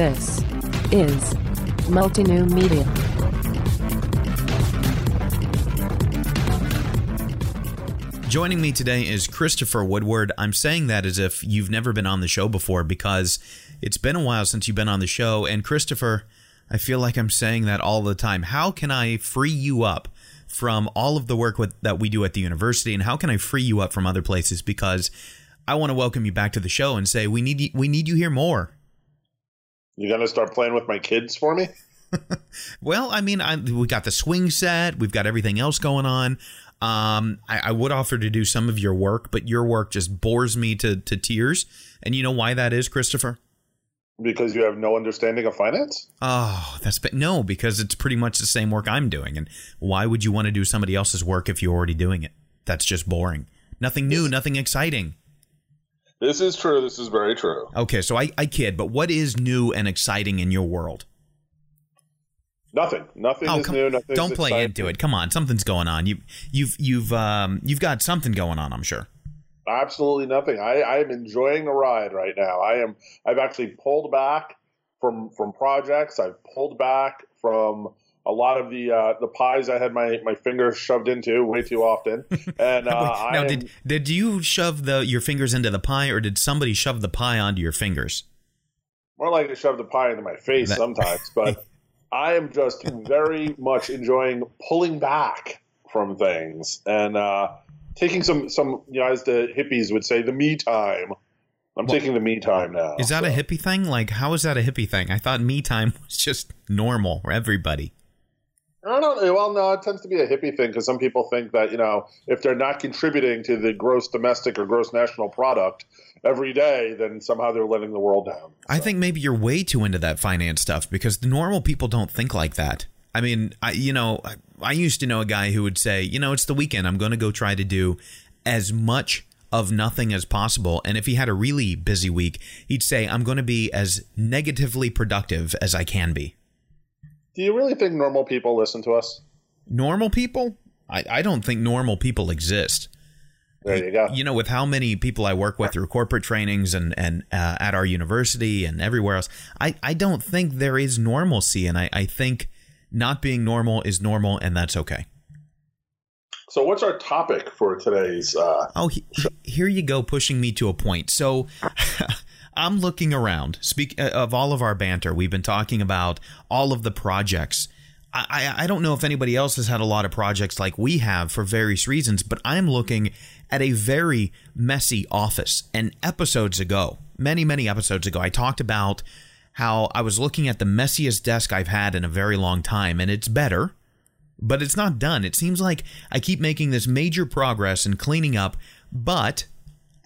This is Multinew Media. Joining me today is Christopher Woodward. I'm saying that as if you've never been on the show before because it's been a while since you've been on the show. And Christopher, I feel like I'm saying that all the time. How can I free you up from all of the work with, that we do at the university, and how can I free you up from other places? Because I want to welcome you back to the show and say we need we need you here more. You gonna start playing with my kids for me? well, I mean, I, we got the swing set, we've got everything else going on. Um, I, I, would offer to do some of your work, but your work just bores me to, to tears. And you know why that is, Christopher? Because you have no understanding of finance? Oh, that's but no, because it's pretty much the same work I'm doing. And why would you want to do somebody else's work if you're already doing it? That's just boring. Nothing new, nothing exciting. This is true. This is very true. Okay, so I, I kid, but what is new and exciting in your world? Nothing. Nothing oh, is come, new. Nothing. Don't play into it. Come on, something's going on. You you've you've um you've got something going on. I'm sure. Absolutely nothing. I I am enjoying the ride right now. I am. I've actually pulled back from from projects. I've pulled back from a lot of the uh, the pies I had my, my fingers shoved into way too often. And uh, now, am, did did you shove the your fingers into the pie, or did somebody shove the pie onto your fingers? More like to shove the pie into my face that, sometimes, but I am just very much enjoying pulling back from things and uh, taking some some you know as the hippies would say the me time. I'm well, taking the me time now. Is that so. a hippie thing? Like, how is that a hippie thing? I thought me time was just normal for everybody. I don't. Well, no, it tends to be a hippie thing because some people think that you know if they're not contributing to the gross domestic or gross national product every day, then somehow they're letting the world down. I think maybe you're way too into that finance stuff because the normal people don't think like that. I mean, I you know, I, I used to know a guy who would say, you know, it's the weekend. I'm going to go try to do as much of nothing as possible. And if he had a really busy week, he'd say, I'm going to be as negatively productive as I can be. Do you really think normal people listen to us? Normal people? I, I don't think normal people exist. There you go. You know, with how many people I work with through corporate trainings and and uh, at our university and everywhere else, I, I don't think there is normalcy, and I, I think not being normal is normal, and that's okay. So, what's our topic for today's? Uh, oh, he, here you go, pushing me to a point. So, I'm looking around. Speak uh, of all of our banter. We've been talking about all of the projects. I, I, I don't know if anybody else has had a lot of projects like we have for various reasons, but I'm looking at a very messy office. And episodes ago, many, many episodes ago, I talked about how I was looking at the messiest desk I've had in a very long time, and it's better, but it's not done. It seems like I keep making this major progress in cleaning up, but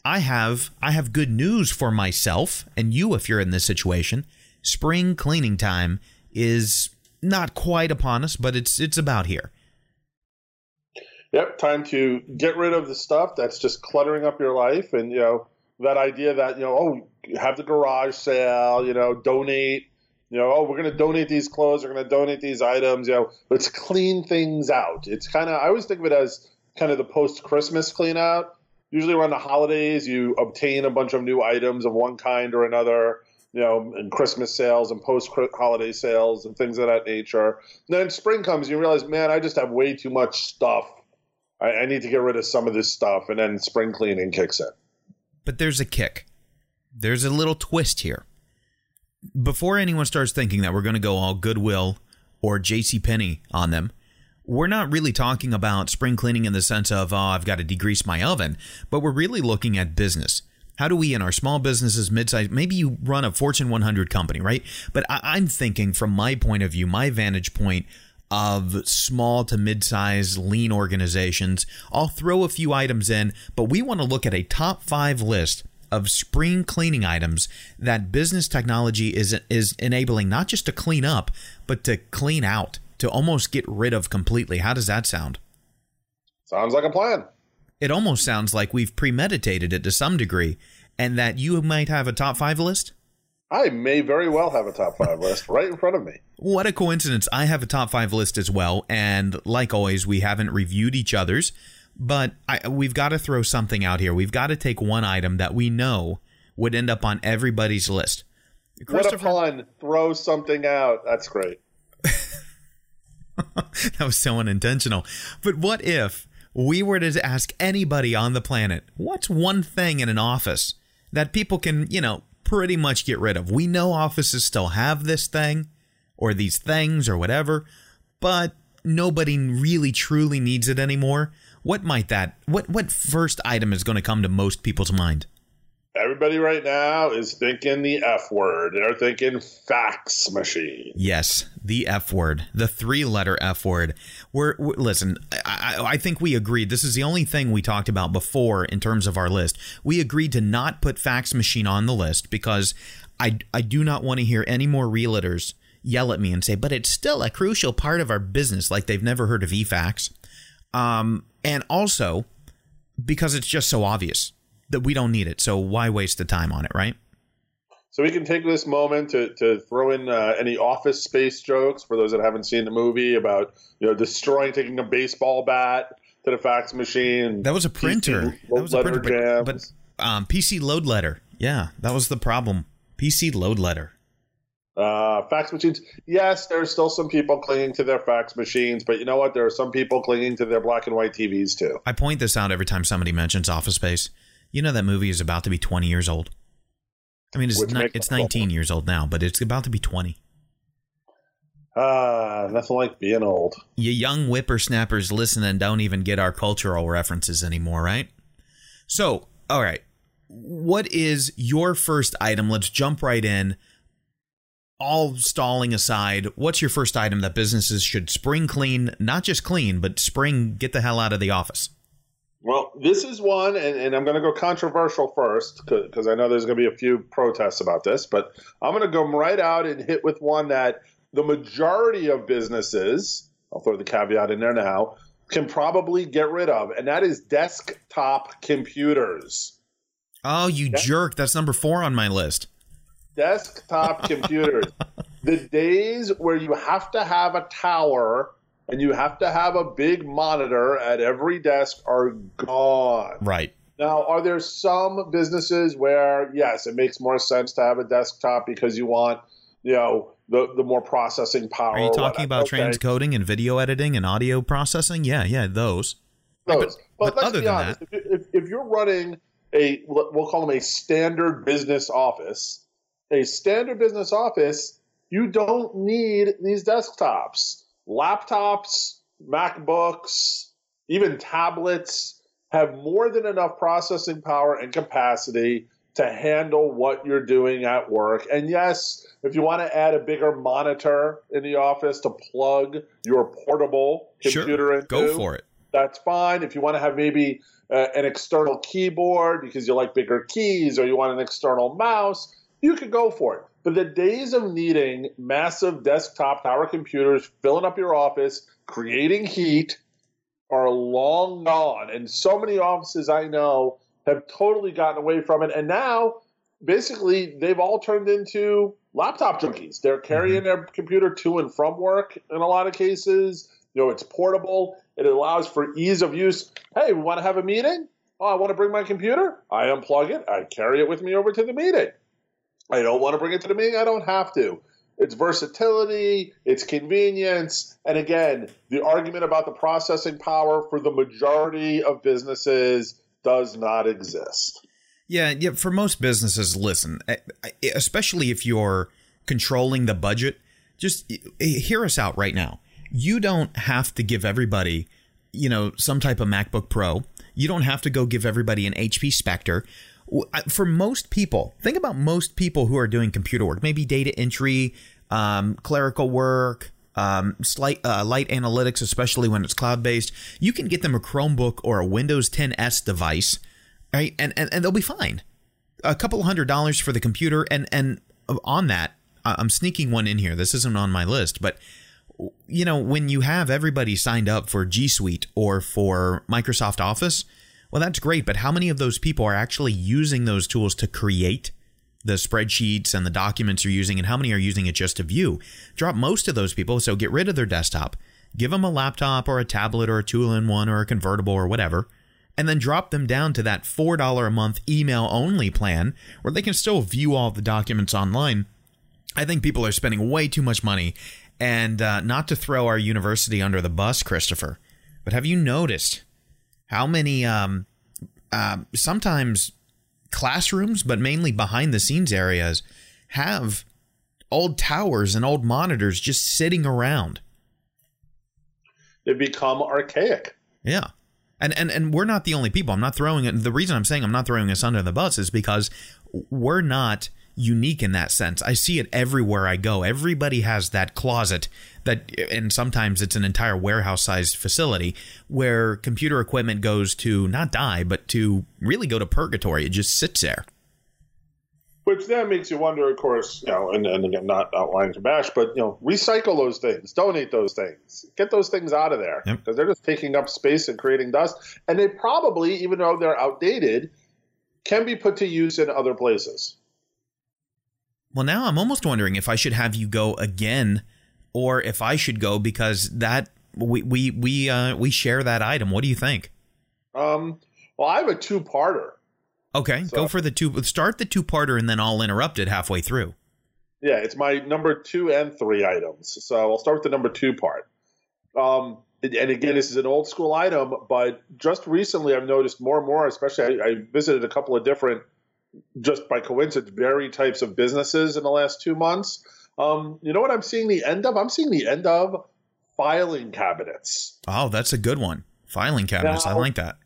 I have I have good news for myself and you if you're in this situation. Spring cleaning time is not quite upon us, but it's it's about here. Yep, time to get rid of the stuff that's just cluttering up your life and you know that idea that you know oh have the garage sale, you know, donate you know, oh, we're going to donate these clothes, we're going to donate these items, you know, let's clean things out. It's kind of, I always think of it as kind of the post Christmas clean out usually around the holidays, you obtain a bunch of new items of one kind or another, you know, in Christmas sales and post holiday sales and things of that nature. And then spring comes, you realize, man, I just have way too much stuff. I, I need to get rid of some of this stuff. And then spring cleaning kicks in. But there's a kick. There's a little twist here. Before anyone starts thinking that we're going to go all Goodwill or J.C. Penney on them, we're not really talking about spring cleaning in the sense of, oh, I've got to degrease my oven, but we're really looking at business. How do we, in our small businesses, midsize, maybe you run a Fortune 100 company, right? But I, am thinking from my point of view, my vantage point of small to mid-size lean organizations. I'll throw a few items in, but we want to look at a top five list of spring cleaning items that business technology is is enabling not just to clean up, but to clean out to almost get rid of completely. How does that sound? Sounds like a plan. It almost sounds like we've premeditated it to some degree, and that you might have a top five list. I may very well have a top five list right in front of me. What a coincidence. I have a top five list as well. And like always, we haven't reviewed each other's, but I, we've got to throw something out here. We've got to take one item that we know would end up on everybody's list. What a pun! Throw something out. That's great. that was so unintentional. But what if we were to ask anybody on the planet, what's one thing in an office that people can, you know, pretty much get rid of? We know offices still have this thing or these things or whatever, but nobody really truly needs it anymore. What might that what what first item is going to come to most people's mind? Everybody right now is thinking the F word. They're thinking fax machine. Yes, the F word, the three-letter F word. We're, we're listen. I, I think we agreed. This is the only thing we talked about before in terms of our list. We agreed to not put fax machine on the list because I I do not want to hear any more realtors yell at me and say, "But it's still a crucial part of our business," like they've never heard of eFax. Um, and also because it's just so obvious that we don't need it. So why waste the time on it, right? So we can take this moment to, to throw in uh, any office space jokes for those that haven't seen the movie about you know destroying, taking a baseball bat to the fax machine. That was a printer. that was a printer, but, but um, PC load letter. Yeah, that was the problem. PC load letter. Uh, fax machines. Yes, there's still some people clinging to their fax machines, but you know what? There are some people clinging to their black and white TVs too. I point this out every time somebody mentions Office Space. You know that movie is about to be 20 years old. I mean, it's not, it's 19 years old now, but it's about to be 20. Ah, uh, nothing like being old. You young whippersnappers listen and don't even get our cultural references anymore, right? So, all right. What is your first item? Let's jump right in. All stalling aside, what's your first item that businesses should spring clean? Not just clean, but spring get the hell out of the office. Well, this is one, and, and I'm going to go controversial first because I know there's going to be a few protests about this, but I'm going to go right out and hit with one that the majority of businesses, I'll throw the caveat in there now, can probably get rid of, and that is desktop computers. Oh, you jerk. That's number four on my list. Desktop computers. The days where you have to have a tower and you have to have a big monitor at every desk are gone. Right. Now, are there some businesses where, yes, it makes more sense to have a desktop because you want, you know, the, the more processing power? Are you talking about okay. transcoding and video editing and audio processing? Yeah, yeah, those. Those. But, but, but let's be honest. That, if, if, if you're running a, we'll call them a standard business office, a standard business office, you don't need these desktops laptops, MacBooks, even tablets have more than enough processing power and capacity to handle what you're doing at work. And yes, if you want to add a bigger monitor in the office to plug your portable computer sure. into, go for it. That's fine. If you want to have maybe uh, an external keyboard because you like bigger keys or you want an external mouse, you could go for it. But the days of needing massive desktop tower computers filling up your office, creating heat, are long gone. And so many offices I know have totally gotten away from it. And now, basically, they've all turned into laptop junkies. They're carrying mm-hmm. their computer to and from work in a lot of cases. You know, it's portable. It allows for ease of use. Hey, we want to have a meeting? Oh, I want to bring my computer. I unplug it. I carry it with me over to the meeting. I don't want to bring it to the meeting. I don't have to. It's versatility, it's convenience, and again, the argument about the processing power for the majority of businesses does not exist. Yeah, yeah. For most businesses, listen, especially if you're controlling the budget, just eh, eh, hear us out right now. You don't have to give everybody, you know, some type of MacBook Pro. You don't have to go give everybody an HP Spectre for most people, think about most people who are doing computer work, maybe data entry, um, clerical work, um, slight, uh, light analytics, especially when it's cloud based. You can get them a Chromebook or a Windows 10s device, right? And, and, and they'll be fine. A couple hundred dollars for the computer. And, and on that, I'm sneaking one in here. This isn't on my list, but you know, when you have everybody signed up for G Suite or for Microsoft Office, well, that's great, but how many of those people are actually using those tools to create the spreadsheets and the documents you're using, and how many are using it just to view? Drop most of those people, so get rid of their desktop, give them a laptop or a tablet or a tool in one or a convertible or whatever, and then drop them down to that $4 a month email only plan where they can still view all the documents online I think people are spending way too much money. And uh, not to throw our university under the bus, Christopher, but have you noticed how many um, uh, sometimes classrooms, but mainly behind the scenes areas, have old towers and old monitors just sitting around? They become archaic. Yeah. And, and and we're not the only people. I'm not throwing it. The reason I'm saying I'm not throwing us under the bus is because we're not unique in that sense. I see it everywhere I go. Everybody has that closet that, and sometimes it's an entire warehouse sized facility where computer equipment goes to not die, but to really go to purgatory. It just sits there. Which then makes you wonder, of course, you know, and, and again, not outlining to bash, but, you know, recycle those things, donate those things, get those things out of there because yep. they're just taking up space and creating dust. And they probably, even though they're outdated, can be put to use in other places. Well, now I'm almost wondering if I should have you go again, or if I should go because that we we we uh, we share that item. What do you think? Um. Well, I have a two-parter. Okay, so, go for the two. Start the two-parter, and then I'll interrupt it halfway through. Yeah, it's my number two and three items. So I'll start with the number two part. Um, and again, this is an old school item, but just recently I've noticed more and more, especially I, I visited a couple of different just by coincidence, very types of businesses in the last two months. Um, you know what I'm seeing the end of? I'm seeing the end of filing cabinets. Oh, that's a good one. Filing cabinets. Now, I like that.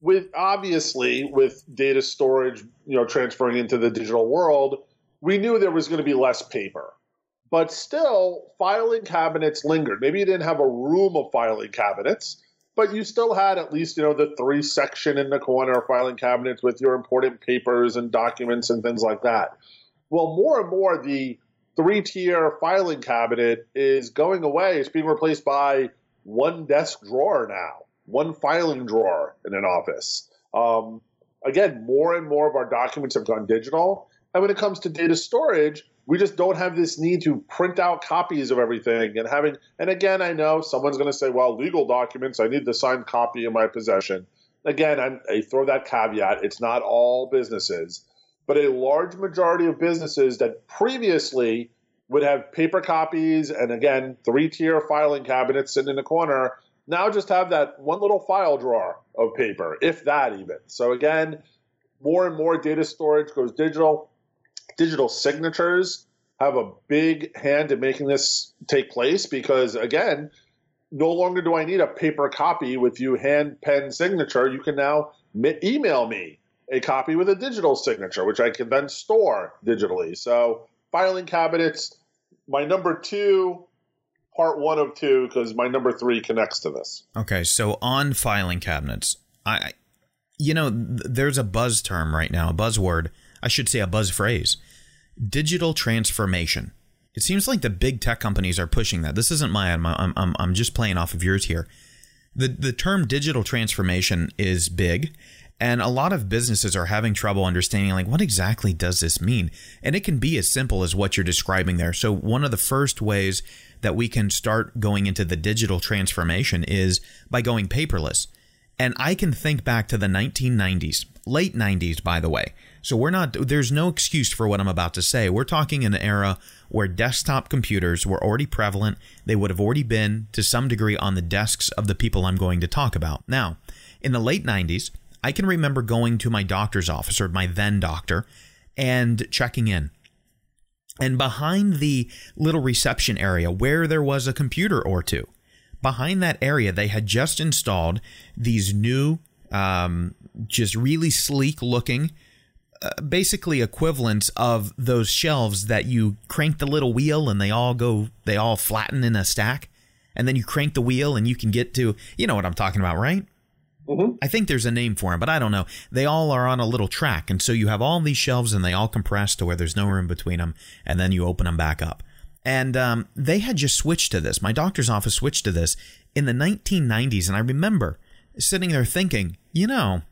With obviously with data storage, you know, transferring into the digital world, we knew there was going to be less paper. But still, filing cabinets lingered. Maybe you didn't have a room of filing cabinets, but you still had at least you know the three section in the corner filing cabinets with your important papers and documents and things like that. Well more and more the three tier filing cabinet is going away. It's being replaced by one desk drawer now one filing drawer in an office. Um, again more and more of our documents have gone digital. And when it comes to data storage we just don't have this need to print out copies of everything and having and again i know someone's going to say well legal documents i need the signed copy in my possession. Again I'm, i throw that caveat it's not all businesses but a large majority of businesses that previously would have paper copies and again three tier filing cabinets sitting in the corner now just have that one little file drawer of paper if that even. So again more and more data storage goes digital digital signatures have a big hand in making this take place because again no longer do i need a paper copy with you hand pen signature. You can now email me a copy with a digital signature which i can then store digitally. So filing cabinets my number two part one of two because my number three connects to this. Okay so on filing cabinets i you know there's a buzz term right now a buzzword I should say a buzz phrase digital transformation. It seems like the big tech companies are pushing that. This isn't my, I'm, I'm, I'm just playing off of yours here. The, the term digital transformation is big, and a lot of businesses are having trouble understanding, like, what exactly does this mean? And it can be as simple as what you're describing there. So, one of the first ways that we can start going into the digital transformation is by going paperless. And I can think back to the 1990s, late 90s, by the way. So we're not, there's no excuse for what I'm about to say. We're talking in an era where desktop computers were already prevalent. They would have already been to some degree on the desks of the people I'm going to talk about. Now, in the late 90s, I can remember going to my doctor's office or my then doctor and checking in. And behind the little reception area where there was a computer or two, behind that area, they had just installed these new, um, just really sleek looking uh, basically equivalents of those shelves that you crank the little wheel and they all go they all flatten in a stack. And then you crank the wheel and you can get to you know what i'm talking about right? Mm-hmm. i think there's a name for them but i don't know. They all are on a little track. And so you have all these shelves and they all compress to where there's no room between them and then you open them back up. And um, they had just switched to this. My doctor's office switched to this in the 1990s and i remember sitting there thinking you know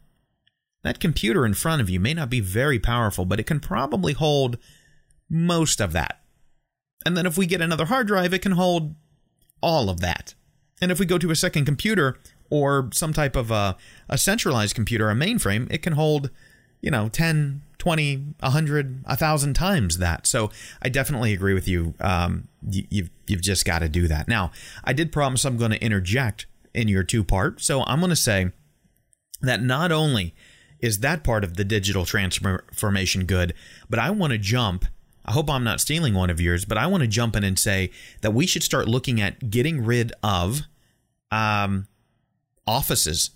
that computer in front of you may not be very powerful, but it can probably hold most of that. And then if we get another hard drive, it can hold all of that. And if we go to a second computer or some type of a, a centralized computer, a mainframe, it can hold you know, 10, 20, 100, 1,000 times that. So I definitely agree with you. Um, you you've, you've just got to do that. Now, I did promise I'm going to interject in your two part. So I'm going to say that not only is that part of the digital transformation good, but I want to jump. I hope I'm not stealing one of yours, but I want to jump in and say that we should start looking at getting rid of um, offices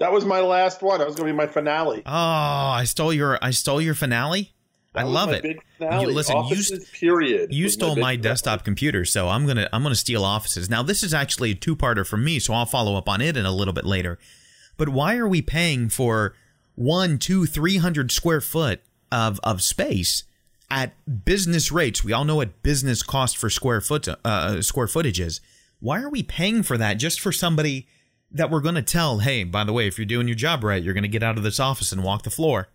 that was my last one. That was going to be my finale. Oh, I stole your I stole your finale. That I love it. You, listen, Offices, you, period. You stole my, my desktop computer, so I'm gonna I'm gonna steal Offices. Now this is actually a two parter for me, so I'll follow up on it in a little bit later. But why are we paying for one, two, three hundred square foot of of space at business rates? We all know what business cost for square foot uh, square footage is. Why are we paying for that just for somebody? that we're going to tell, hey, by the way, if you're doing your job right, you're going to get out of this office and walk the floor.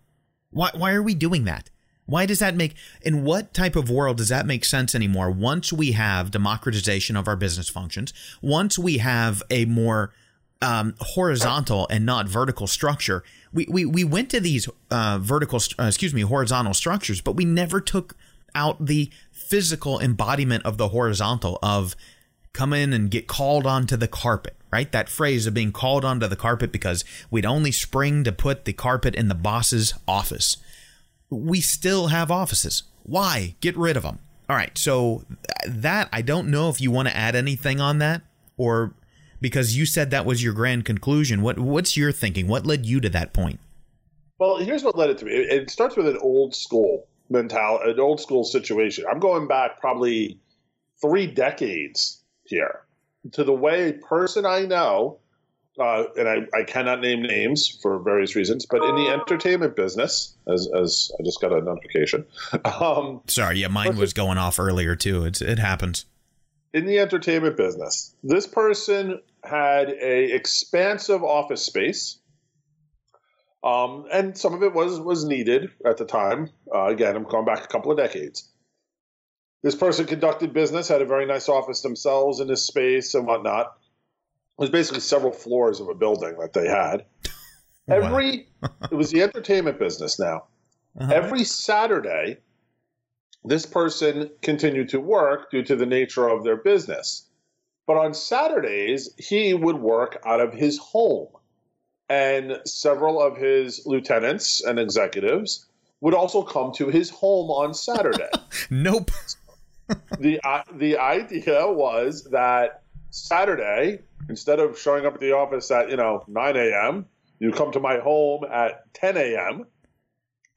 Why, why are we doing that? Why does that make, in what type of world does that make sense anymore once we have democratization of our business functions, once we have a more um, horizontal and not vertical structure? We, we, we went to these uh, vertical, uh, excuse me, horizontal structures, but we never took out the physical embodiment of the horizontal of come in and get called onto the carpet, right? That phrase of being called onto the carpet because we'd only spring to put the carpet in the boss's office. We still have offices. Why? Get rid of them. All right. So that I don't know if you want to add anything on that or because you said that was your grand conclusion. What what's your thinking? What led you to that point? Well, here's what led it to me. It starts with an old school mentality, an old school situation. I'm going back probably three decades here to the way a person I know, uh, and I, I, cannot name names for various reasons, but in the entertainment business, as, as I just got a notification. Um, Sorry, yeah, mine was going off earlier too. It's, it happens. In the entertainment business, this person had a expansive office space. Um, and some of it was was needed at the time. Uh, again, I'm going back a couple of decades. This person conducted business, had a very nice office themselves in this space and whatnot. It was basically several floors of a building that they had. Every it was the entertainment business now. Uh-huh. Every Saturday, this person continued to work due to the nature of their business. But on Saturdays, he would work out of his home. And several of his lieutenants and executives would also come to his home on Saturday. nope the uh, the idea was that Saturday, instead of showing up at the office at you know 9 a.m., you come to my home at 10 a.m.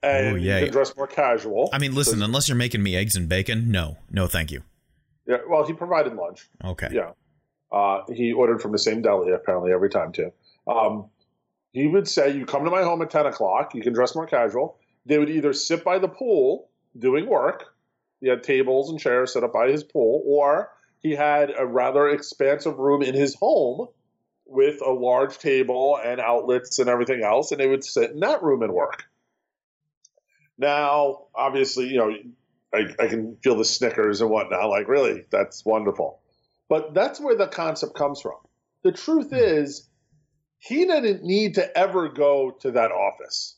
and Ooh, yeah. you can dress more casual. I mean, listen, unless you're making me eggs and bacon, no, no, thank you. Yeah, well, he provided lunch. Okay. Yeah, uh, he ordered from the same deli apparently every time too. Um, he would say, "You come to my home at 10 o'clock. You can dress more casual." They would either sit by the pool doing work he had tables and chairs set up by his pool, or he had a rather expansive room in his home with a large table and outlets and everything else, and they would sit in that room and work. Now, obviously, you know, I, I can feel the snickers and whatnot. Like, really, that's wonderful. But that's where the concept comes from. The truth hmm. is, he didn't need to ever go to that office.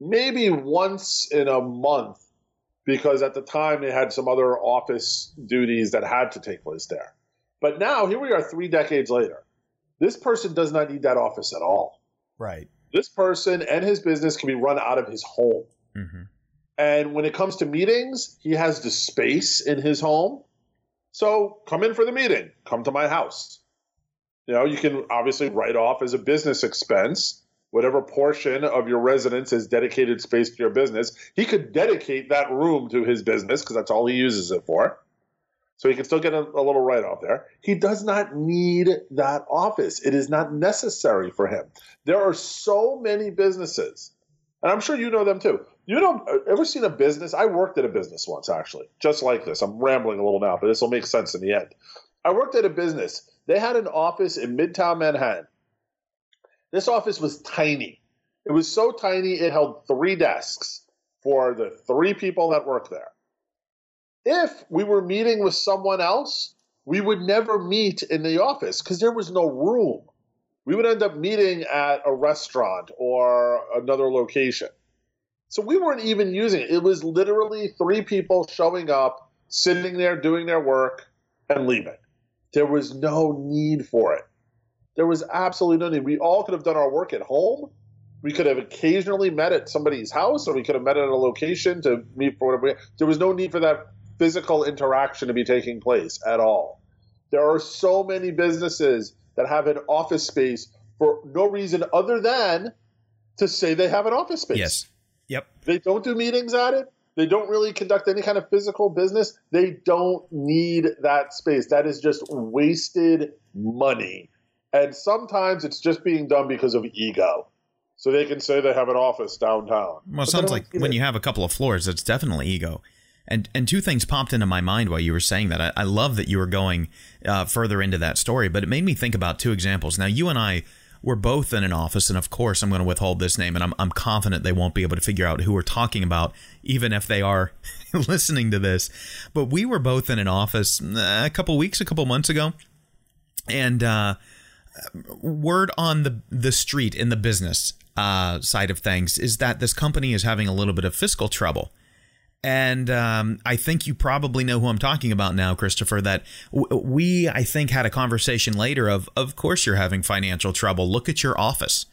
Maybe once in a month because at the time they had some other office duties that had to take place there. But now, here we are three decades later. This person does not need that office at all. Right. This person and his business can be run out of his home. Mm-hmm. And when it comes to meetings, he has the space in his home. So come in for the meeting, come to my house. You know, you can obviously write off as a business expense whatever portion of your residence is dedicated space to your business, he could dedicate that room to his business because that's all he uses it for. So he can still get a, a little write off there. He does not need that office. It is not necessary for him. There are so many businesses, and I'm sure you know them too. You know, uh, ever seen a business? I worked at a business once, actually, just like this. I'm rambling a little now, but this will make sense in the end. I worked at a business. They had an office in Midtown Manhattan. This office was tiny. It was so tiny it held three desks for the three people that work there. If we were meeting with someone else, we would never meet in the office because there was no room. we would end up meeting at a restaurant or another location. So we weren't even using it. It was literally three people showing up, sitting there, doing their work, and leaving. There was no need for it. There was absolutely no need. We all could have done our work at home. We could have occasionally met at somebody's house, or we could have met at a location to meet for whatever. There was no need for that physical interaction to be taking place at all. There are so many businesses that have an office space for no reason other than to say they have an office space. Yes. Yep. They don't do meetings at it. They don't really conduct any kind of physical business. They don't need that space. That is just wasted money. And sometimes it's just being done because of ego. So they can say they have an office downtown. Well, it sounds like when you have a couple of floors, it's definitely ego. And and two things popped into my mind while you were saying that. I, I love that you were going uh, further into that story, but it made me think about two examples. Now, you and I were both in an office, and of course, I'm going to withhold this name, and I'm, I'm confident they won't be able to figure out who we're talking about, even if they are listening to this. But we were both in an office uh, a couple weeks, a couple months ago, and uh, word on the the street in the business uh, side of things is that this company is having a little bit of fiscal trouble. And um, I think you probably know who I'm talking about now, Christopher. That w- we, I think, had a conversation later of, of course, you're having financial trouble. Look at your office.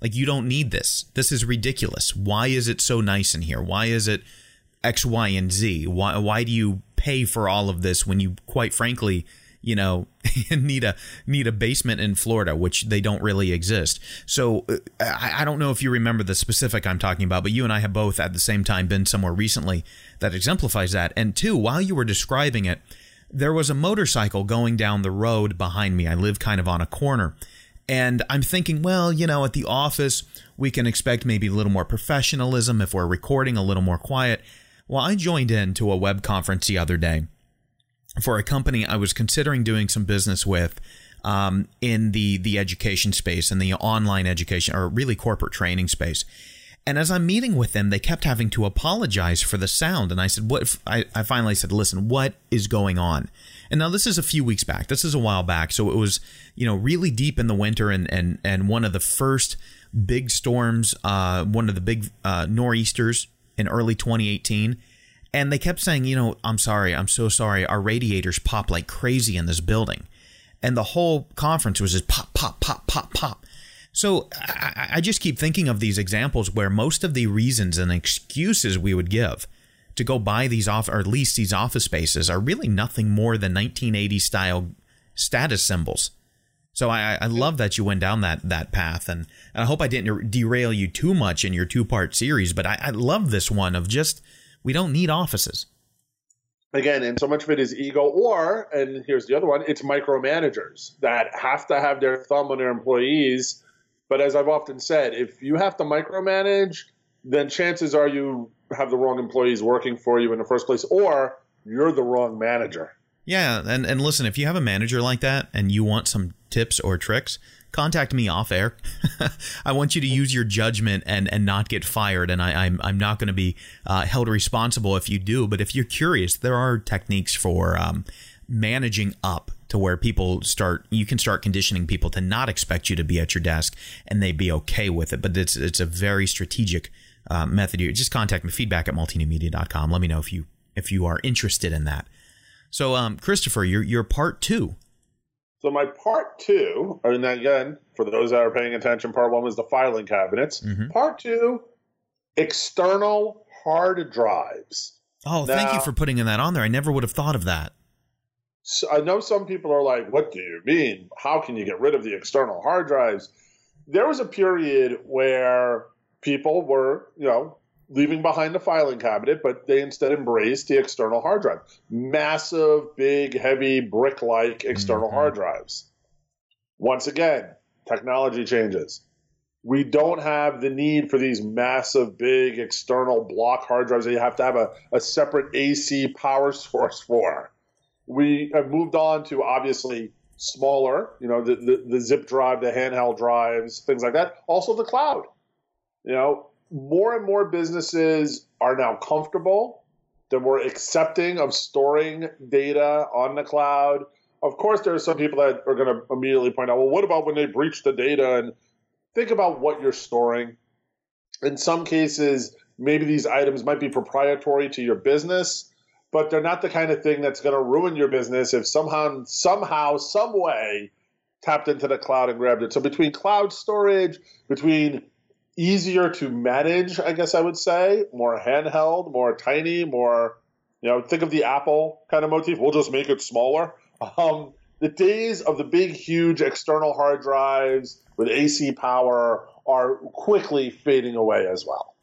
Like, you don't need this. This is ridiculous. Why is it so nice in here? Why is it X, Y, and Z? Why, why do you pay for all of this when you, quite frankly, you know need a need a basement in Florida, which they don't really exist. So uh, I, I, don't know if you remember the specific I'm talking about, but you and I have both at the same time been somewhere recently that exemplifies that. And two, while you were describing it, there was a motorcycle going down the road behind me. I live kind of on a corner. And I'm thinking, well, you know, at the office, we can expect maybe a little more professionalism if we're recording a little more quiet. Well, I joined in to a web conference the other day for a company I was considering doing some business with um, in the the education space and the online education or really corporate training space. And as I'm meeting with them, they kept having to apologize for the sound. And I said, "What?" I, I finally said, "Listen, what is going on?" And now this is a few weeks back. This is a while back, so it was you know really deep in the winter and and and one of the first big storms, uh, one of the big uh, nor'easters in early 2018 and they kept saying, you know, I'm sorry, I'm so sorry. Our radiators pop like crazy in this building. And the whole conference was just pop, pop, pop, pop, pop. So I, I just keep thinking of these examples where most of the reasons and excuses we would give to go buy these off or lease these office spaces are really nothing more than 1980 style status symbols. So I, I love that you went down that that path, and, I hope I didn't derail you too much in your two part series. But I, I love this one of just we don't need offices. Again, and so much of it is ego, or, and here's the other one, it's micromanagers that have to have their thumb on their employees. But as I've often said, if you have to micromanage, then chances are you have the wrong employees working for you in the first place, or you're the wrong manager. Yeah, and, and listen, if you have a manager like that and you want some tips or tricks, contact me off air. I want you to use your judgment and, and not get fired. And I, am I'm, I'm not going to be uh, held responsible if you do. But if you're curious, there are techniques for um, managing up to where people start you can start conditioning people to not expect you to be at your desk and they be okay with it but it's it's a very strategic uh, method you just contact me feedback at multinewmedia.com let me know if you if you are interested in that so um, christopher you're you're part two so my part two, and again, for those that are paying attention, part one was the filing cabinets. Mm-hmm. Part two, external hard drives. Oh, now, thank you for putting that on there. I never would have thought of that. So I know some people are like, "What do you mean? How can you get rid of the external hard drives?" There was a period where people were, you know, leaving behind the filing cabinet, but they instead embraced the external hard drive. Massive, big, heavy, brick like external mm-hmm. hard drives. Once again, technology changes. We don't have the need for these massive, big external block hard drives that you have to have a, a separate AC power source for. We have moved on to obviously smaller, you know, the, the, the zip drive, the handheld drives, things like that. Also the cloud. You know, more and more businesses are now comfortable. They're more accepting of storing data on the cloud. of course, there are some people that are going to immediately point out, well, what about when they breach the data? And think about what you're storing. In some cases, maybe these items might be proprietary to your business, but they're not the kind of thing that's going to ruin your business if somehow, somehow, some way, tapped into the cloud and grabbed it. So between cloud storage, between easier to manage, I guess I would say, more handheld, more tiny, more, you know, think of the Apple kind of motif. We'll just make it smaller. Um, the days of the big, huge external hard drives with AC power are quickly fading away as well.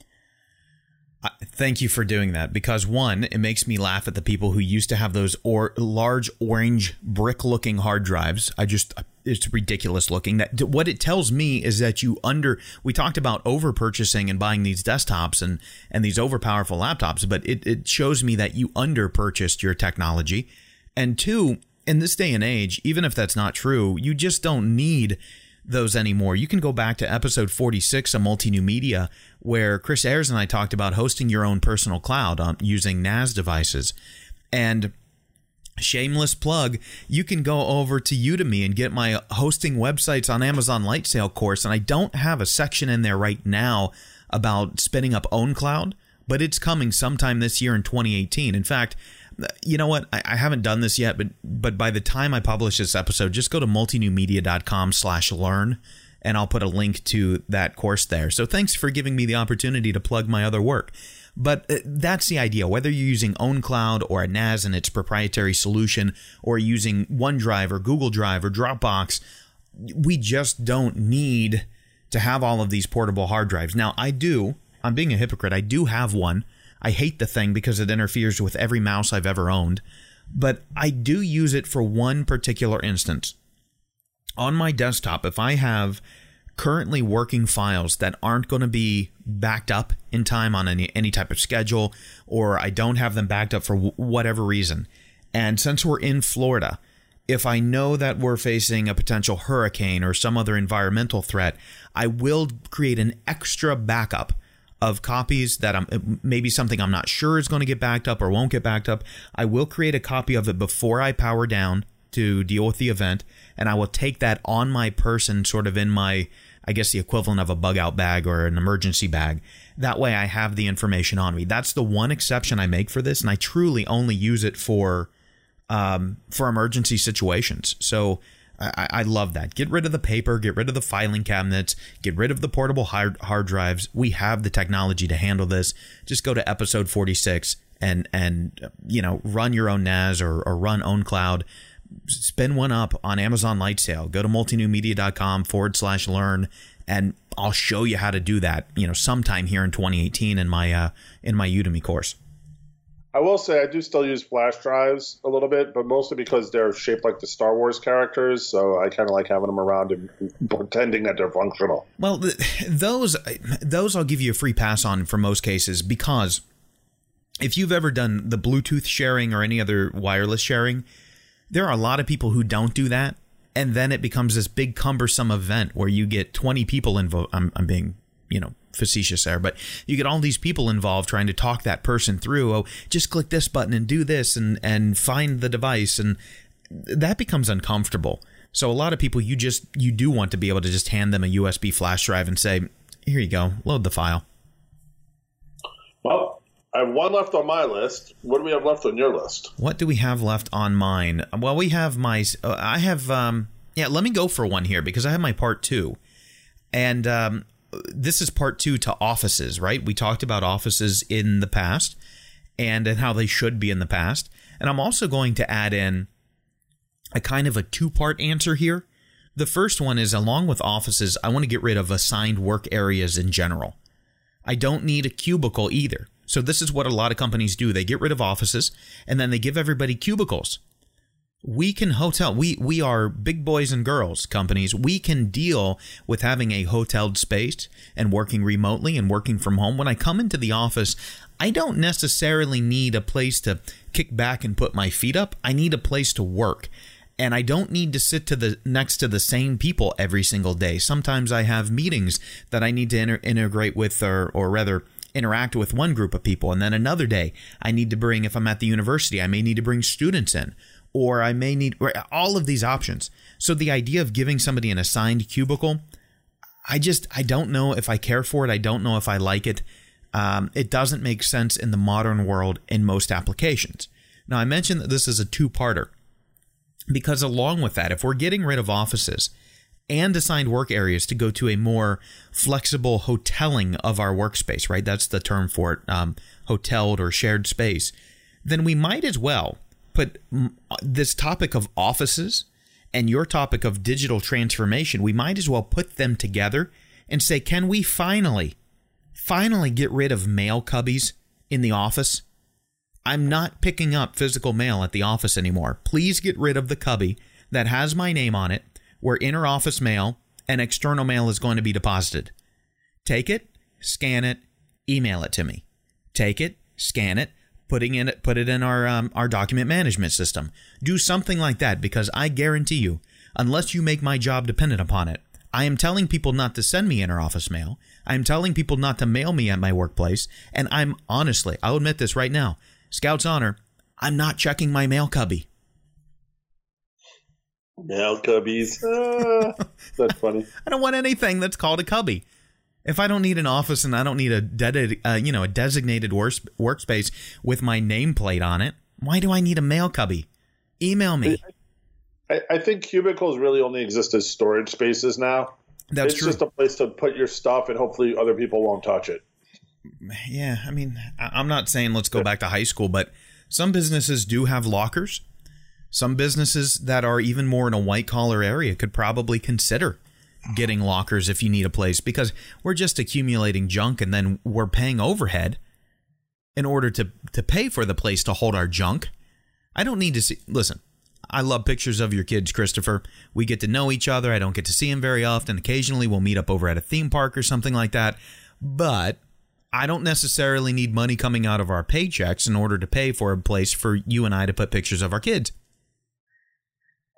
Thank you for doing that because one, it makes me laugh at the people who used to have those or large orange brick-looking hard drives. I just it's ridiculous looking. That what it tells me is that you under we talked about over purchasing and buying these desktops and and these over powerful laptops, but it it shows me that you under purchased your technology. And two, in this day and age, even if that's not true, you just don't need those anymore. You can go back to episode 46 of Multi New Media, where Chris Ayres and I talked about hosting your own personal cloud on, using NAS devices. And shameless plug, you can go over to Udemy and get my hosting websites on Amazon Lightsail course. And I don't have a section in there right now about spinning up OwnCloud, but it's coming sometime this year in 2018. In fact, you know what? I, I, haven't done this yet, but but by the time I publish this episode, just go to multinewmedia.com slash learn and I'll put a link to that course there. So thanks for giving me the opportunity to plug my other work. But uh, that's the idea. Whether you're using OwnCloud or a NAS and its proprietary solution, or using OneDrive or Google Drive or Dropbox, we just don't need to have all of these portable hard drives. Now, I do, I'm being a hypocrite, I do have one I hate the thing because it interferes with every mouse I've ever owned, but I do use it for one particular instance. On my desktop, if I have currently working files that aren't going to be backed up in time on any, any type of schedule, or I don't have them backed up for w- whatever reason, and since we're in Florida, if I know that we're facing a potential hurricane or some other environmental threat, I will create an extra backup of copies that I'm maybe something I'm not sure is going to get backed up or won't get backed up. I will create a copy of it before I power down to deal with the event, and I will take that on my person, sort of in my, I guess, the equivalent of a bug out bag or an emergency bag. That way I have the information on me. That's the one exception I make for this, and I truly only use it for um, for emergency situations. So I, I, love that. Get rid of the paper, get rid of the filing cabinets, get rid of the portable hard, hard drives. We have the technology to handle this. Just go to episode 46 and and you know run your own NAS or, or run OwnCloud. Spin one up on Amazon Lightsail. Go to multinewmedia.com forward slash learn and I'll show you how to do that. You know, sometime here in 2018 in my uh, in my Udemy course. I will say I do still use flash drives a little bit, but mostly because they're shaped like the Star Wars characters, so I kind of like having them around and pretending that they're functional. Well, those those I'll give you a free pass on for most cases because if you've ever done the Bluetooth sharing or any other wireless sharing, there are a lot of people who don't do that, and then it becomes this big cumbersome event where you get 20 people involved. I'm, I'm being you know facetious there, but you get all these people involved trying to talk that person through. Oh, just click this button and do this and and find the device, and that becomes uncomfortable. So a lot of people, you just you do want to be able to just hand them a USB flash drive and say, "Here you go, load the file." Well, I have one left on my list. What do we have left on your list? What do we have left on mine? Well, we have my. Uh, I have. Um, yeah, let me go for one here because I have my part two, and um, this is part two to offices, right? We talked about offices in the past and, and how they should be in the past. And I'm also going to add in a kind of a two part answer here. The first one is along with offices, I want to get rid of assigned work areas in general. I don't need a cubicle either. So, this is what a lot of companies do. They get rid of offices and then they give everybody cubicles. We can hotel we we are big boys and girls companies. We can deal with having a hoteled space and working remotely and working from home. When i come into the office i don't necessarily need a place to kick back and put my feet up. I need a place to work. And i don't need to sit to the next to the same people every single day. Sometimes i have meetings that i need to inter- integrate with or or rather interact with one group of people and then another day i need to bring if i'm at the university i may need to bring students in or I may need all of these options. So the idea of giving somebody an assigned cubicle, I just I don't know if I care for it. I don't know if I like it. Um, it doesn't make sense in the modern world in most applications. Now I mentioned that this is a two-parter because along with that, if we're getting rid of offices and assigned work areas to go to a more flexible hoteling of our workspace, right? That's the term for it, um, hoteled or shared space. Then we might as well put this topic of offices and your topic of digital transformation, we might as well put them together and say, can we finally, finally get rid of mail cubbies in the office? I'm not picking up physical mail at the office anymore. Please get rid of the cubby that has my name on it where inner office mail and external mail is going to be deposited. Take it, scan it, email it to me. Take it, scan it, putting in it, put it in our um, our document management system. Do something like that because I guarantee you, unless you make my job dependent upon it, I am telling people not to send me inner office mail. I am telling people not to mail me at my workplace, and I'm honestly, I'll admit this right now, Scout's honor, I'm not checking my mail cubby. Mail cubbies. Ah, that's funny. I don't want anything that's called a cubby. If I don't need an office and I don't need a de- uh, you know a designated work- workspace with my nameplate on it, why do I need a mail cubby? Email me. I, I think cubicles really only exist as storage spaces now. That's it's true. just a place to put your stuff, and hopefully other people won't touch it. Yeah, I mean, I'm not saying let's go back to high school, but some businesses do have lockers some businesses that are even more in a white collar area could probably consider getting lockers if you need a place because we're just accumulating junk and then we're paying overhead in order to to pay for the place to hold our junk. I don't need to see listen. I love pictures of your kids, Christopher. We get to know each other. I don't get to see them very often. Occasionally we'll meet up over at a theme park or something like that. But I don't necessarily need money coming out of our paychecks in order to pay for a place for you and I to put pictures of our kids.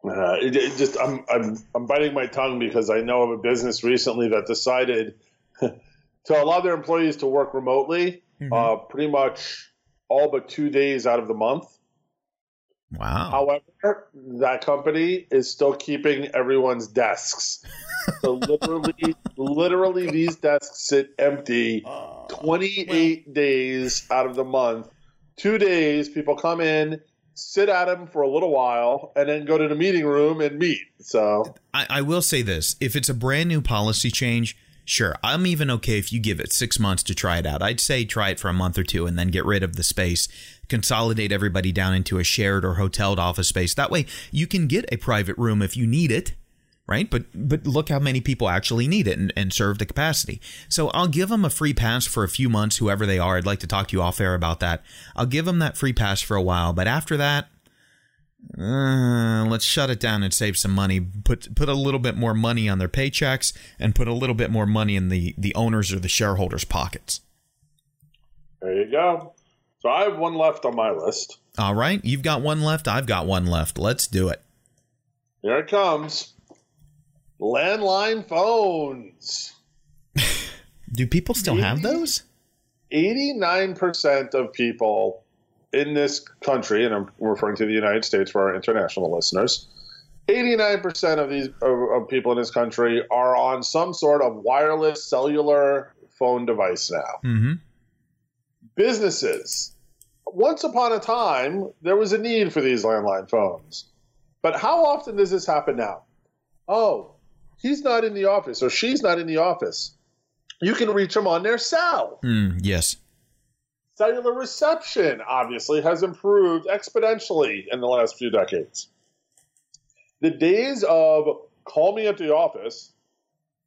Uh, it, it just I'm, I'm I'm biting my tongue because I know of a business recently that decided to allow their employees to work remotely, mm-hmm. uh, pretty much all but two days out of the month. Wow. However, that company is still keeping everyone's desks. So literally, literally, these desks sit empty 28 days out of the month. Two days, people come in, sit at him for a little while, and then go to the meeting room and meet. So I, I will say this: if it's a brand new policy change, sure, I'm even okay if you give it six months to try it out. I'd say try it for a month or two and then get rid of the space, consolidate everybody down into a shared or hoteled office space. That way, you can get a private room if you need it right? But but look how many people actually need it and, and serve the capacity. So I'll give them a free pass for a few months, whoever they are. I'd like to talk to you off air about that. I'll give them that free pass for a while, but after that, uh, let's shut it down and save some money. Put put a little bit more money on their paychecks and put a little bit more money in the the owners or the shareholders' pockets. There you go. So I have one left on my list. All right, you've got one left. I've got one left. Let's do it. Here it comes. Landline phones. Do people still 80, have those? 89% of people in this country, and I'm referring to the United States for our international listeners, 89% of these of, of people in this country are on some sort of wireless cellular phone device now. Mm-hmm. Businesses. Once upon a time, there was a need for these landline phones. But how often does this happen now? Oh, he's not in the office or she's not in the office. You can reach them on their cell. Mm, yes. Cellular reception obviously has improved exponentially in the last few decades. The days of call me at the office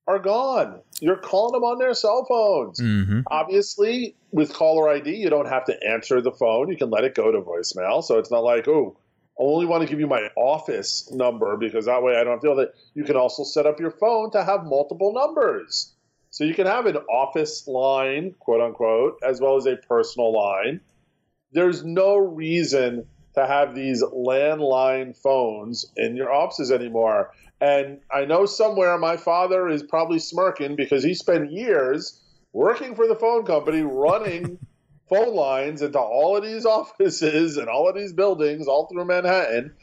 are gone. You're calling them on their cell phones. Mm-hmm. Obviously, with caller ID, you don't have to answer the phone. You can let it go to voicemail. So it's not like, oh, only want to give you my office number because that way I don't feel that you can also set up your phone to have multiple numbers. So you can have an office line, quote unquote, as well as a personal line. There's no reason to have these landline phones in your offices anymore. And I know somewhere my father is probably smirking because he spent years working for the phone company running phone lines into all of these offices and all of these buildings all through Manhattan.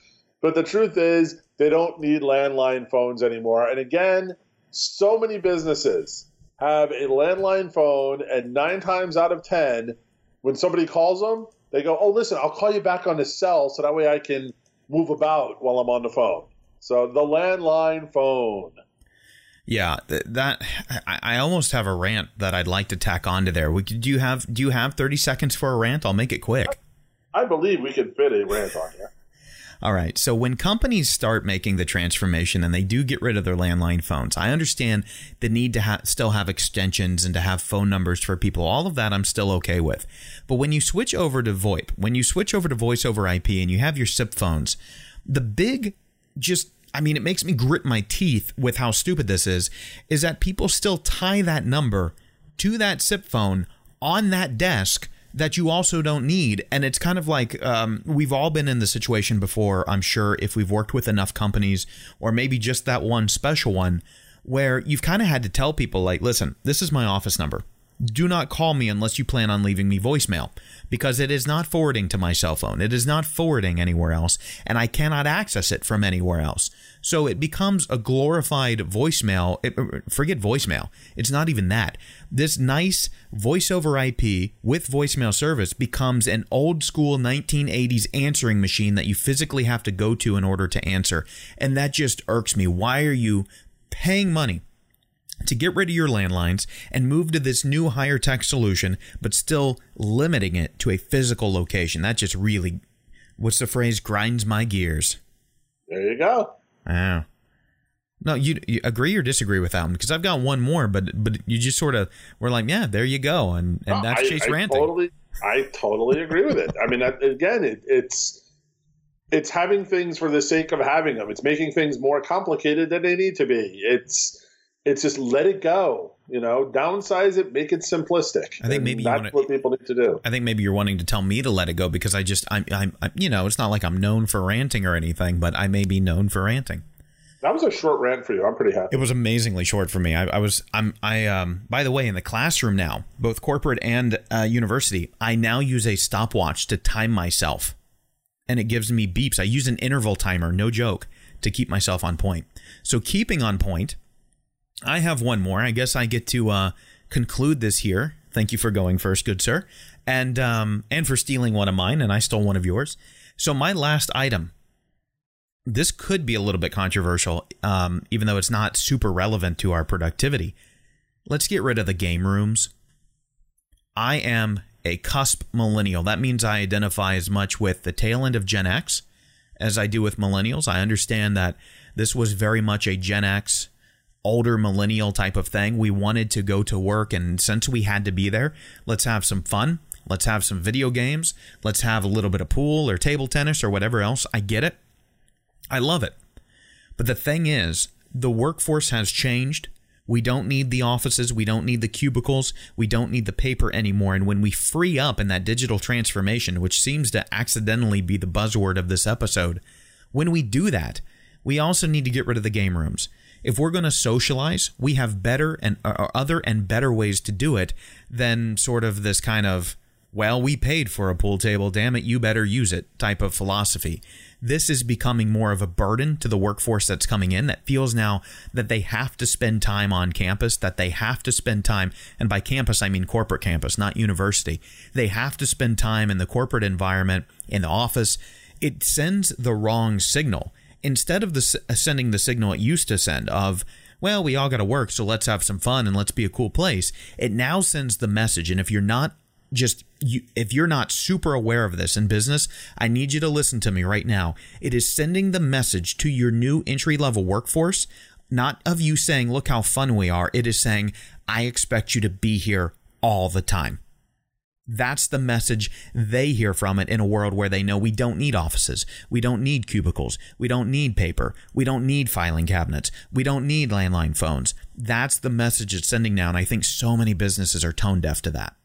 But the truth is, they don't need landline phones anymore. And again, so many businesses have a landline phone, and nine times out of 10, when somebody calls them, they go, Oh, listen, I'll call you back on the cell so that way I can move about while I'm on the phone. So the landline phone. Yeah, that I almost have a rant that I'd like to tack onto there. We, do you have do you have 30 seconds for a rant? I'll make it quick. I believe we can fit a rant on here. All right. So when companies start making the transformation and they do get rid of their landline phones, I understand the need to ha- still have extensions and to have phone numbers for people. All of that I'm still okay with. But when you switch over to VoIP, when you switch over to voice over IP and you have your SIP phones, the big just I mean, it makes me grit my teeth with how stupid this is, is that people still tie that number to that SIP phone on that desk that you also don't need. And it's kind of like um, we've all been in the situation before, I'm sure, if we've worked with enough companies or maybe just that one special one where you've kind of had to tell people, like, listen, this is my office number do not call me unless you plan on leaving me voicemail because it is not forwarding to my cell phone. It is not forwarding anywhere else, and I cannot access it from anywhere else. So it becomes a glorified voicemail. Uh, forget voicemail. It's not even that. This nice voice over IP with voicemail service becomes an old school 1980s answering machine that you physically have to go to in order to answer. And that just irks me. Why are you paying money to get rid of your landlines and move to this new higher tech solution, but still limiting it to a physical location. That just really, what's the phrase, grinds my gears. There you go. Oh. No, you, you agree or disagree with that one? Because I've got one more, but but you just sort of were like, yeah, there you go, and and that's I, Chase I ranting. Totally, I totally agree with it. I mean, again, it, it's it's having things for the sake of having them. It's making things more complicated than they need to be. It's it's just let it go. You know, downsize it, make it simplistic. I think maybe that's wanna, what people need to do. I think maybe you're wanting to tell me to let it go because I just I'm, I'm, I'm you know it's not like I'm known for ranting or anything, but I may be known for ranting. That was a short rant for you. I'm pretty happy. It was amazingly short for me. I, I was I'm I um by the way in the classroom now, both corporate and uh, university, I now use a stopwatch to time myself, and it gives me beeps. I use an interval timer, no joke, to keep myself on point. So keeping on point I have one more. I guess I get to uh, conclude this here. Thank you for going first, good sir, and um, and for stealing one of mine, and I stole one of yours. So my last item. This could be a little bit controversial, um, even though it's not super relevant to our productivity. Let's get rid of the game rooms. I am a cusp millennial. That means I identify as much with the tail end of Gen X as I do with millennials. I understand that this was very much a Gen X older millennial type of thing. We wanted to go to work, and since we had to be there, let's have some fun. Let's have some video games. Let's have a little bit of pool or table tennis or whatever else. I get it. I love it. But the thing is, the workforce has changed. We don't need the offices. We don't need the cubicles. We don't need the paper anymore. And when we free up in that digital transformation, which seems to accidentally be the buzzword of this episode, when we do that, we also need to get rid of the game rooms if we're going to socialize, we have better and uh, other and better ways to do it than sort of this kind of well, we paid for a pool table, damn it, you better use it type of philosophy. This is becoming more of a burden to the workforce that's coming in that feels now that they have to spend time on campus, that they have to spend time, and by campus, I mean corporate campus, not university. They have to spend time in the corporate environment, in the office. It sends the wrong signal instead of the, uh, sending the signal it used to send of, well, we all got to work, so let's have some fun and let's be a cool place, it now sends the message. And if you're not just you, if you're not super aware of this in business, I need you to listen to me right now. It is sending the message to your new entry level workforce, not of you saying, look how fun we are. It is saying, I expect you to be here all the time. That's the message they hear from it in a world where they know we don't need offices. We don't need cubicles. We don't need paper. We don't need filing cabinets. We don't need landline phones. That's the message it's sending now. And I think so many businesses are tone deaf to that.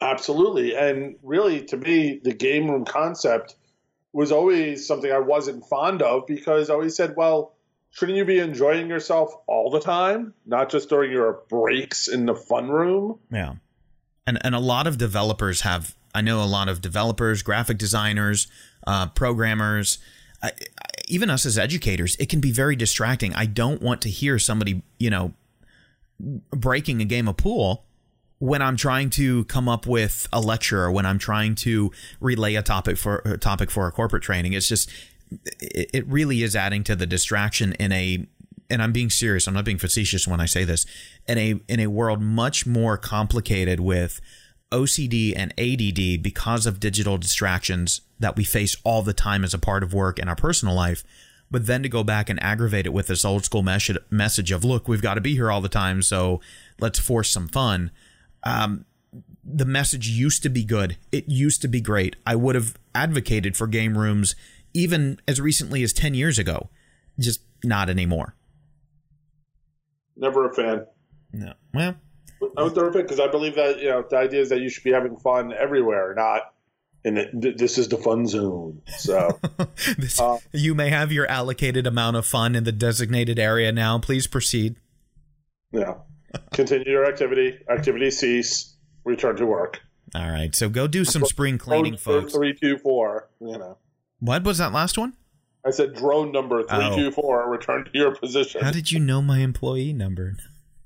Absolutely. And really, to me, the game room concept was always something I wasn't fond of because I always said, well, shouldn't you be enjoying yourself all the time, not just during your breaks in the fun room? Yeah and and a lot of developers have I know a lot of developers, graphic designers, uh, programmers, I, I, even us as educators. It can be very distracting. I don't want to hear somebody, you know, breaking a game of pool when I'm trying to come up with a lecture or when I'm trying to relay a topic for a topic for a corporate training. It's just it, it really is adding to the distraction in a and I'm being serious. I'm not being facetious when I say this. In a in a world much more complicated with OCD and ADD because of digital distractions that we face all the time as a part of work and our personal life. But then to go back and aggravate it with this old school mes- message of, look, we've got to be here all the time, so let's force some fun. Um, the message used to be good. It used to be great. I would have advocated for game rooms even as recently as 10 years ago. Just not anymore. Never a fan. No. Well, I was never a fan because I believe that you know the idea is that you should be having fun everywhere, not in it. This is the fun zone. So this, uh, you may have your allocated amount of fun in the designated area now. Please proceed. Yeah. Continue your activity. Activity cease. Return to work. All right. So go do some spring cleaning, folks. Three two four. You know. What was that last one? I said drone number three two four. Return to your position. How did you know my employee number?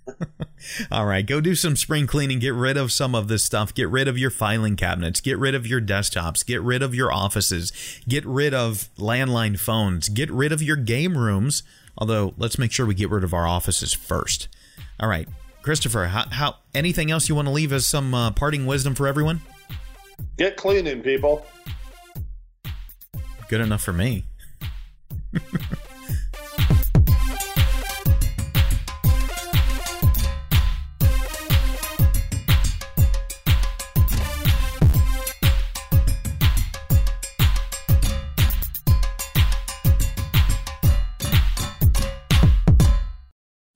All right, go do some spring cleaning. Get rid of some of this stuff. Get rid of your filing cabinets. Get rid of your desktops. Get rid of your offices. Get rid of landline phones. Get rid of your game rooms. Although, let's make sure we get rid of our offices first. All right, Christopher, how, how anything else you want to leave as some uh, parting wisdom for everyone? Get cleaning, people. Good enough for me.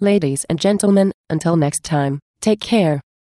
Ladies and gentlemen, until next time, take care.